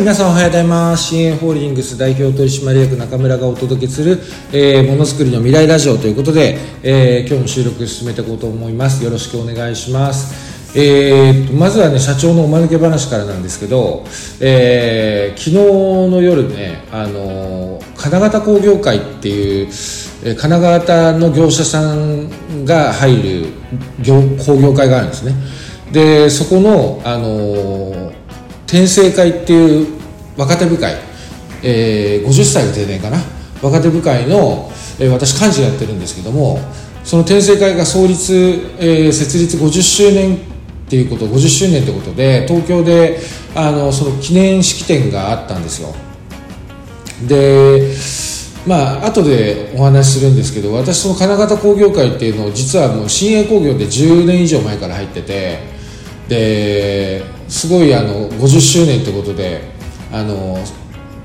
皆さんおはようございます。新鋭ホールディングス代表取締役中村がお届けする、えー、ものづくりの未来ラジオということで、えー、今日も収録進めていこうと思います。よろしくお願いします。えーと、まずはね社長のおまぬけ話からなんですけど、えー、昨日の夜ねあの金型工業会っていう金型の業者さんが入る業工業会があるんですね。でそこの、あの天聖会っていう若手部会、えー、50歳が定年かな。若手部会の、えー、私幹事やってるんですけどもその天聖会が創立、えー、設立50周年っていうこと50周年ってことで東京であのその記念式典があったんですよ。でまあ後でお話しするんですけど私その金型工業会っていうのを実はもう新鋭工業で10年以上前から入っててですごいあの50周年ってことであの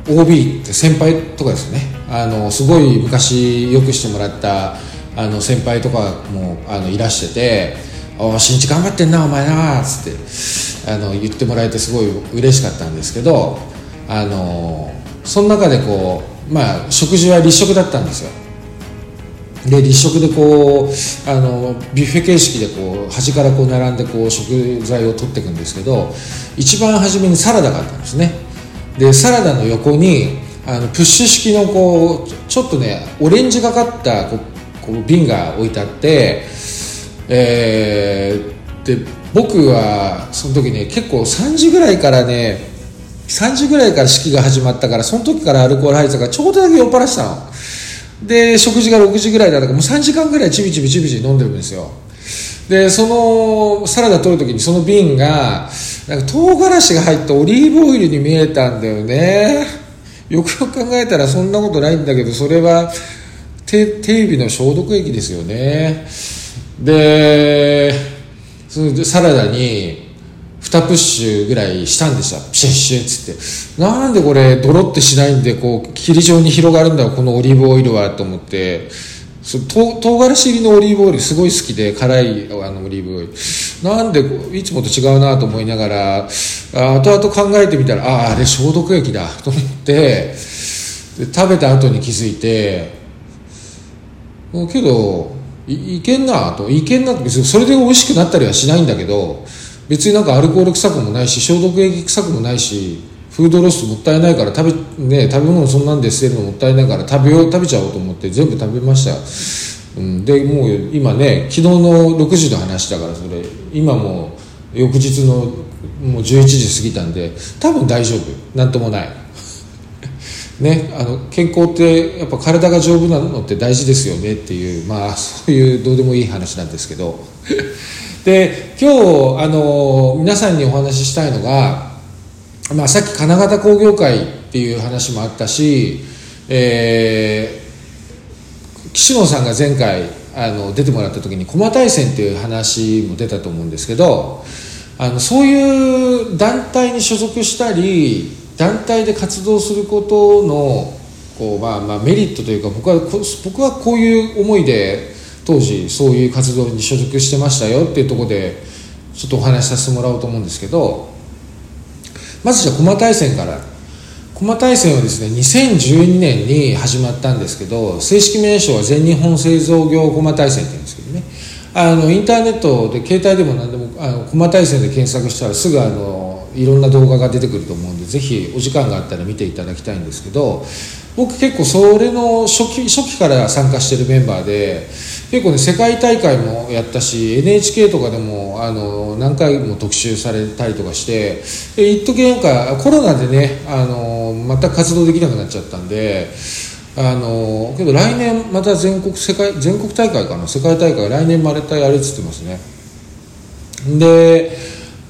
OB って先輩とかですね。あのすごい昔よくしてもらったあの先輩とかもあのいらしてて「お新地頑張ってんなお前な」っつってあの言ってもらえてすごい嬉しかったんですけどあのその中でこうまあ食事は立食だったんですよ。で立食でこうあのビュッフェ形式でこう端からこう並んでこう食材を取っていくんですけど一番初めにサラダがあったんですね。でサラダの横にあのプッシュ式のこうちょっとねオレンジがかったこう瓶が置いてあって、えー、で僕はその時ね結構3時ぐらいからね3時ぐらいから式が始まったからその時からアルコール入ってたからちょうどだけ酔っ払したの。で食事が6時ぐらいだったからもう3時間ぐらいちびちびちびちび飲んでるんですよ。でそのサラダ取る時にその瓶がなんか唐辛子が入ったオリーブオイルに見えたんだよね。よくよく考えたらそんなことないんだけどそれは手手指の消毒液ですよね。でそのサラダに2プッシュぐらいしたんですよ。ピシュッシュッつって。なんでこれドロってしないんでこう霧状に広がるんだこのオリーブオイルはと思って。そ唐唐辛子入りのオリーブオイルすごい好きで辛いあのオリーブオイル。なんでいつもと違うなと思いながら後々考えてみたらあああれ消毒液だと思って。食べた後に気づいて。けどいけんなと。いけんなってそれで美味しくなったりはしないんだけど別になんかアルコール臭くもないし消毒液臭くもないしフードロスもったいないから食べ,、ね、食べ物そんなんで捨てるのもったいないから食べよう食べちゃおうと思って全部食べました、うん、でもう今ね昨日の6時の話だからそれ今もう翌日のもう11時過ぎたんで多分大丈夫。なんともない。ね、あの健康ってやっぱ体が丈夫なのって大事ですよねっていうまあそういうどうでもいい話なんですけど。で今日あの皆さんにお話ししたいのがまあ、さっき金型工業会っていう話もあったし、えー、岸野さんが前回あの出てもらった時に駒大戦っていう話も出たと思うんですけどあのそういう団体に所属したり団体で活動することのこう、まあ、まあメリットというか僕は僕はこういう思いで当時そういう活動に所属してましたよっていうとこでちょっとお話しさせてもらおうと思うんですけどまずじゃあ駒大戦から。駒大戦はですね2012年に始まったんですけど正式名称は全日本製造業駒大戦って言うんですけどね。あのインターネットで携帯でも何でもあの駒大戦で検索したらすぐあのいろんな動画が出てくると思うんでぜひお時間があったら見ていただきたいんですけど僕結構それの初期初期から参加してるメンバーで結構ね世界大会もやったし NHK とかでもあの何回も特集されたりとかしてで一時なんかコロナでねあの全く活動できなくなっちゃったんであのけど来年また全国世界全国大会かな？世界大会来年またやるっつってますね。で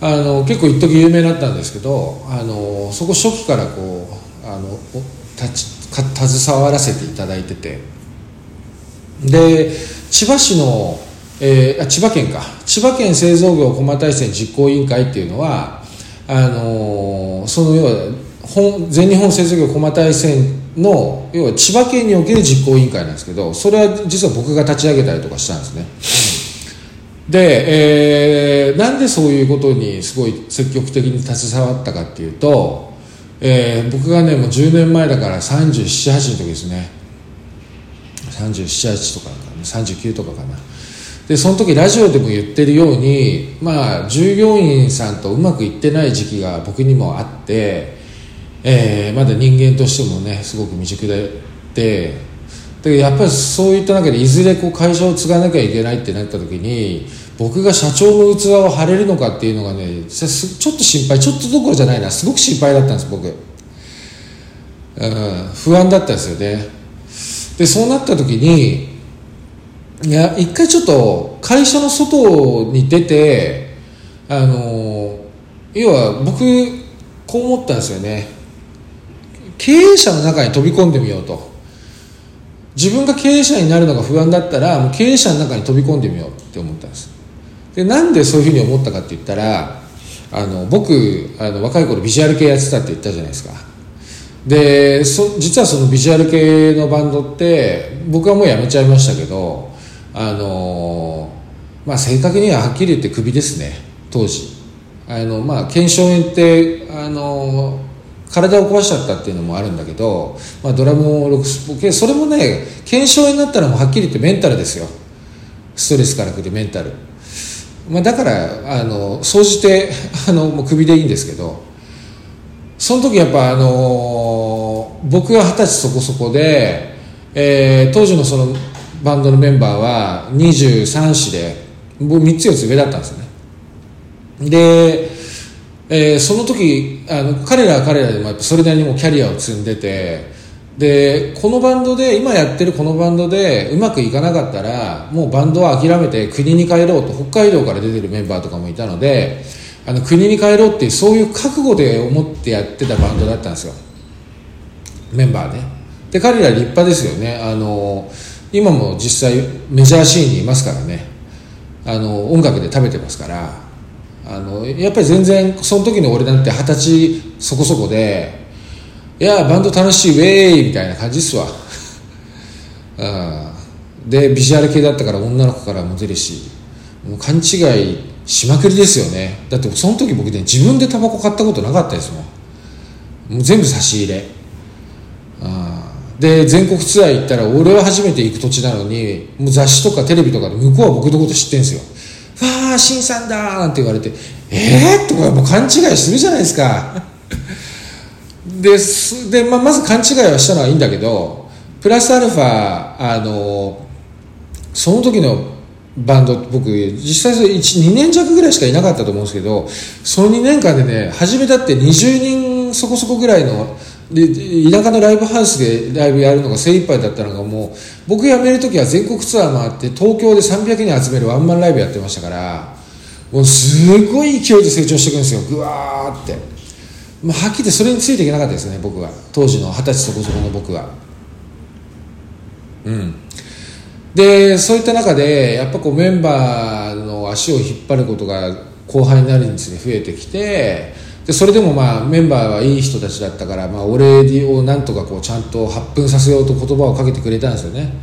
あの結構一時有名になったんですけどあのそこ初期からこうあの立ち携わらせていただいてて。で千葉市の、えー、あ千葉県か。千葉県製造業駒大戦実行委員会っていうのはあの、その要は本全日本製造業駒大戦の要は千葉県における実行委員会なんですけどそれは実は僕が立ち上げたりとかしたんですね。で、えー、なんでそういうことにすごい積極的に携わったかっていうとえー、僕がねもう10年前だから378の時ですね。378とかかな39とかかな。でその時ラジオでも言ってるようにまあ従業員さんとうまくいってない時期が僕にもあって、えー、まだ人間としてもねすごく未熟ででだけどやっぱりそういった中でいずれこう会社を継がなきゃいけないってなった時に僕が社長の器を張れるのかっていうのがねちょっと心配ちょっとどころじゃないな。すごく心配だったんです僕、うん、不安だったんですよね。でそうなった時にいや一回ちょっと会社の外に出てあの要は僕こう思ったんですよね。経営者の中に飛び込んでみようと。自分が経営者になるのが不安だったらもう経営者の中に飛び込んでみようって思ったんです。でなんでそういうふうに思ったかって言ったらあの僕あの若い頃ビジュアル系やってたって言ったじゃないですか。でそ実はそのビジュアル系のバンドって僕はもうやめちゃいましたけどあのまあ正確にははっきり言ってクビですね。当時。あのまあ腱鞘炎ってあの体を壊しちゃったっていうのもあるんだけど、まあ、ドラムをロックそれもね腱鞘炎になったらもうはっきり言ってメンタルですよ。ストレスからくるメンタル、まあ、だからあの総じて あのもうクビでいいんですけどその時やっぱあの僕が二十歳そこそこで、えー、当時のそのバンドのメンバーは23子で僕3つ4つ上だったんですね。で、えー、その時あの彼らは彼らでもやっぱそれなりにもキャリアを積んでてでこのバンドで今やってるこのバンドでうまくいかなかったらもうバンドは諦めて国に帰ろうと北海道から出てるメンバーとかもいたのであの国に帰ろうっていうそういう覚悟で思ってやってたバンドだったんですよ。メンバーねで彼ら立派ですよね。あの今も実際メジャーシーンにいますからね。あの音楽で食べてますから。あのやっぱり全然その時の俺なんて二十歳そこそこでいやバンド楽しいウェーイみたいな感じっすわ。うんでビジュアル系だったから女の子からも出るしもう勘違いしまくりですよね。だってその時僕ね自分でタバコ買ったことなかったですもん。もう全部差し入れ。で全国ツアー行ったら俺は初めて行く土地なのにもう雑誌とかテレビとかで向こうは僕のこと知ってんすよ「わあ新さんだ」なんて言われて「えー?」とかもう勘違いするじゃないですかですで、まあ、まず勘違いはしたのはいいんだけどプラスアルファあのその時のバンド僕実際2年弱ぐらいしかいなかったと思うんですけどその2年間でね初めだって20人そこそこぐらいので田舎のライブハウスでライブやるのが精一杯だったのがもう僕辞める時は全国ツアー回って東京で300人集めるワンマンライブやってましたからもうすごい勢いで成長していくんですよ。ぐわーって。もうはっきりそれについていけなかったですね僕は。当時の二十歳そこそこの僕は。うん。でそういった中でやっぱこうメンバーの足を引っ張ることが後輩になるにつれ増えてきてでそれでもまあメンバーはいい人たちだったから、まあ、お礼をなんとかこうちゃんと発奮させようと言葉をかけてくれたんですよね。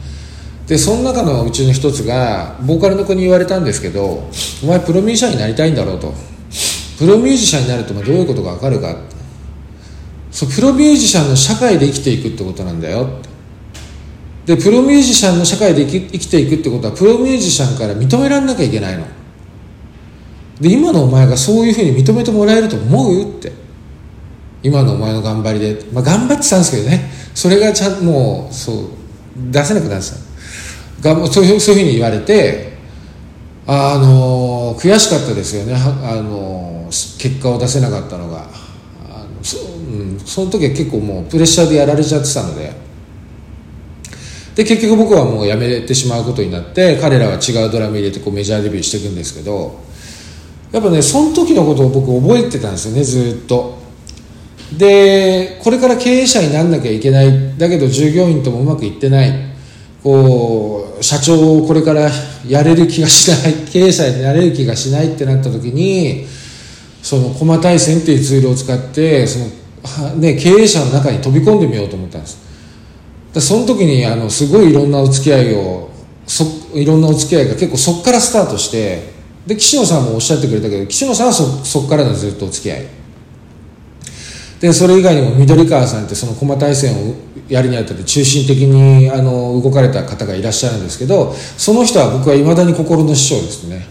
でその中のうちの一つがボーカルの子に言われたんですけど「お前プロミュージシャンになりたいんだろう」と「プロミュージシャンになるとどういうことが分かるか」そうプロミュージシャンの社会で生きていくってことなんだよでプロミュージシャンの社会で生きていくってことはプロミュージシャンから認められなきゃいけないの。で今のお前がそういうふうに認めてもらえると思うって。今のお前の頑張りで、まあ、頑張ってたんですけどね。それがちゃんもうそう出せなくなってた。がそういうそういうふうに言われてあの悔しかったですよね。あの結果を出せなかったのが。あのそ,、うん、その時は結構もうプレッシャーでやられちゃってたので。で結局僕はもう辞めてしまうことになって彼らは違うドラム入れてこうメジャーデビューしていくんですけどやっぱねその時のことを僕覚えてたんですよねずっと。でこれから経営者になんなきゃいけない。だけど従業員ともうまくいってない。こう社長をこれからやれる気がしない。経営者になれる気がしないってなった時にその駒大戦っていうツールを使ってその、ね、経営者の中に飛び込んでみようと思ったんです。その時にあのすごいいろんなお付き合いをそいろんなお付き合いが結構そこからスタートしてで岸野さんもおっしゃってくれたけど岸野さんはそこからのずっとお付き合い。でそれ以外にも緑川さんってその駒大戦をやるにあたって中心的にあの動かれた方がいらっしゃるんですけどその人は僕はいまだに心の師匠ですね。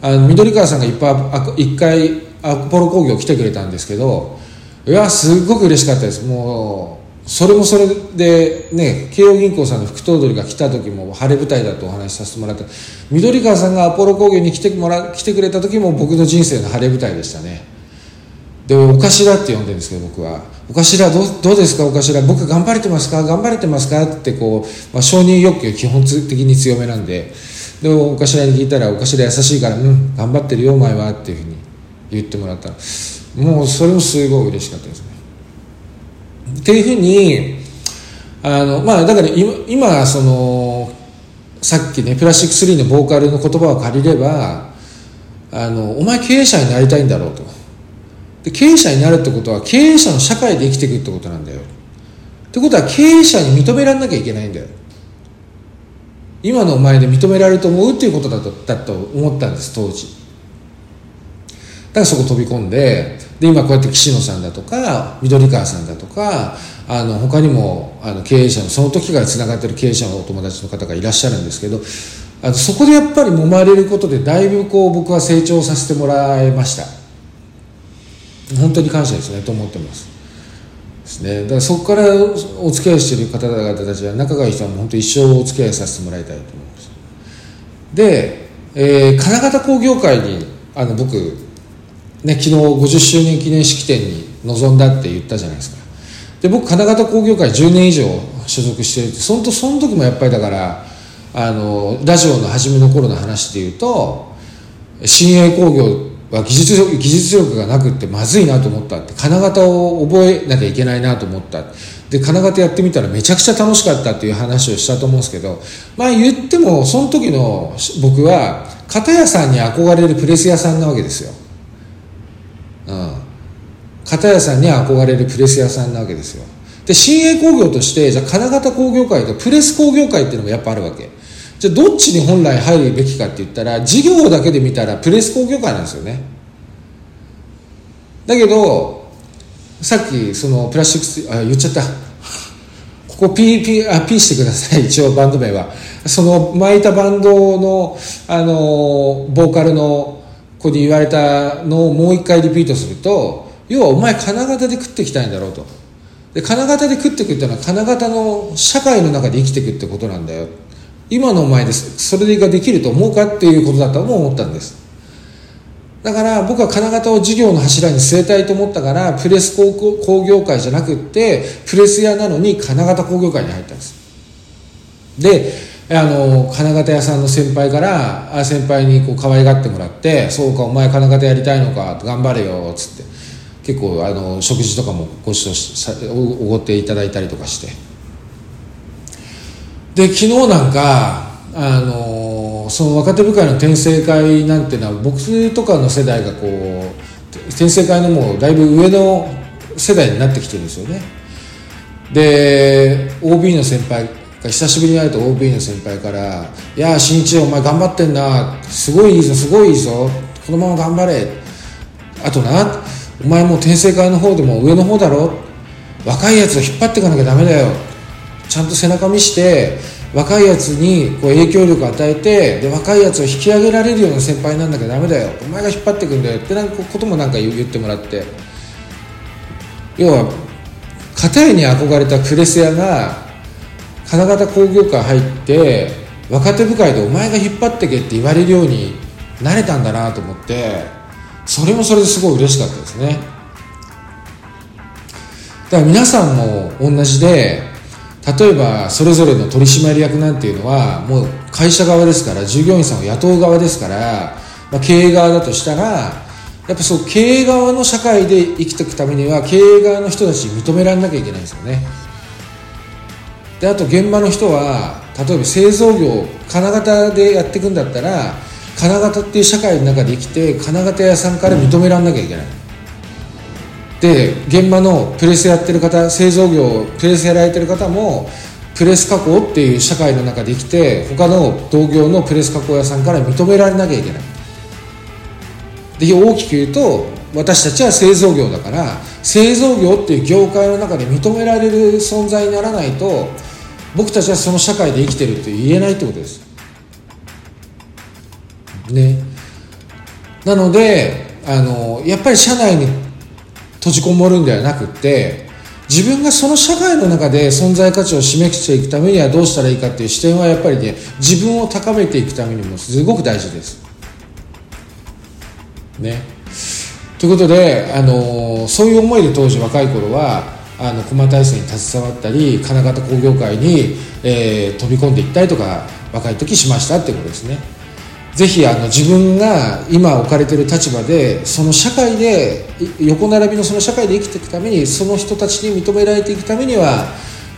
あの緑川さんがいっぱい一回アポロ工業来てくれたんですけどいやすっごく嬉しかったです。もうそれもそれでね慶応銀行さんの副頭取が来た時も晴れ舞台だとお話しさせてもらった。緑川さんがアポロ工業に来てもら来てくれた時も僕の人生の晴れ舞台でしたね。でお頭って呼んでるんですけど僕は「お頭どうどうですか？お頭。僕頑張れてますか？頑張れてますか?」ってこう、まあ、承認欲求基本的に強めなんで。でお頭に聞いたら「お頭優しいからうん頑張ってるよお前は」っていうふうに言ってもらった。もうそれもすごい嬉しかったですね。っていうふうにあのまあだから今そのさっきねプラスチック3のボーカルの言葉を借りればあのお前経営者になりたいんだろうと。で経営者になるってことは経営者の社会で生きていくってことなんだよ。ってことは経営者に認められなきゃいけないんだよ。今のお前で認められると思うっていうことだとだと思ったんです当時。からそこ飛び込んでで今こうやって岸野さんだとか緑川さんだとかあの他にもあの経営者のその時からつながってる経営者のお友達の方がいらっしゃるんですけどあのそこでやっぱり揉まれることでだいぶこう僕は成長させてもらいました。本当に感謝ですねと思ってます。ですね。だからそこからお付き合いしてる方々たちは仲がいい人はもう本当一生お付き合いさせてもらいたいと思います。で、えー、金型工業会にあの僕ね昨日50周年記念式典に臨んだって言ったじゃないですか。で僕金型工業会10年以上所属してるってそのその時もやっぱりだからあのラジオの初めの頃の話で言うと新鋭工業は技術力技術力がなくってまずいなと思ったって金型を覚えなきゃいけないなと思った。で金型やってみたらめちゃくちゃ楽しかったっていう話をしたと思うんですけどまあ言ってもその時の僕は片屋さんに憧れるプレス屋さんなわけですよ。片屋さんに憧れるプレス屋さんなわけですよ。で新鋭工業としてじゃあ金型工業会とプレス工業会っていうのもやっぱあるわけ。じゃあどっちに本来入るべきかって言ったら事業だけで見たらプレス工業会なんですよね。だけどさっきそのプラスチックあ言っちゃった。ここ P, P, あ P してください。一応バンド名は。その巻いたバンドのあのボーカルの子に言われたのをもう一回リピートすると要はお前金型で食ってきたいんだろうと。で金型で食っていくってのは金型の社会の中で生きていくってことなんだよ。今のお前ですそれができると思うかっていうことだとも思ったんです。だから僕は金型を事業の柱に据えたいと思ったからプレス工業会じゃなくってプレス屋なのに金型工業会に入ったんです。であの金型屋さんの先輩から先輩にこう可愛がってもらって「そうかお前金型やりたいのか頑張れよ」っつって。結構あの食事とかもごちそうおごっていただいたりとかして。で昨日なんかあのその若手部会の転生会なんていうのは僕とかの世代がこう転生会のもうだいぶ上の世代になってきてるんですよね。で OB の先輩久しぶりに会うと OB の先輩から「いや新一お前頑張ってんな。すごいいいぞすごいいいぞ。このまま頑張れ」あとなお前も転生会の方でも上の方だろ。若いやつを引っ張っていかなきゃダメだよ。ちゃんと背中見して若いやつにこう影響力を与えてで若いやつを引き上げられるような先輩なんだけどダメだよ。お前が引っ張ってくんだよ。ってなんかこともなんか言ってもらって。要は片屋に憧れたプレス屋が金型工業界入って若手部会でお前が引っ張ってけって言われるようになれたんだなと思ってそれもそれですごい嬉しかったですね。だから皆さんも同じで例えばそれぞれの取締役なんていうのはもう会社側ですから従業員さんを雇う側ですから、まあ、経営側だとしたらやっぱそう経営側の社会で生きていくためには経営側の人たちに認められなきゃいけないんですよね。であと現場の人は例えば製造業金型でやっていくんだったら金型っていう社会の中で生きて金型屋さんから認められなきゃいけない。で現場のプレスやってる方製造業プレスやられてる方もプレス加工っていう社会の中で生きて他の同業のプレス加工屋さんから認められなきゃいけない。で大きく言うと私たちは製造業だから製造業っていう業界の中で認められる存在にならないと僕たちはその社会で生きてるって言えないってことです。ね。なのであのやっぱり社内に閉じこもるんではなくって自分がその社会の中で存在価値を示していくためにはどうしたらいいかっていう視点はやっぱりね自分を高めていくためにもすごく大事です。ね。ということで、あのそういう思いで当時若い頃はあの駒大戦に携わったり金型工業会に、えー、飛び込んでいったりとか若い時しましたってことですねぜひあの自分が今置かれてる立場でその社会で横並びのその社会で生きていくためにその人たちに認められていくためには、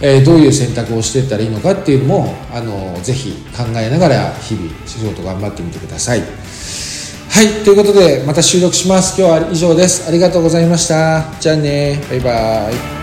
えー、どういう選択をしていったらいいのかっていうのもあのぜひ考えながら日々仕事頑張ってみてください。はい、ということでまた収録します。今日は以上です。ありがとうございました。じゃあね、バイバイ。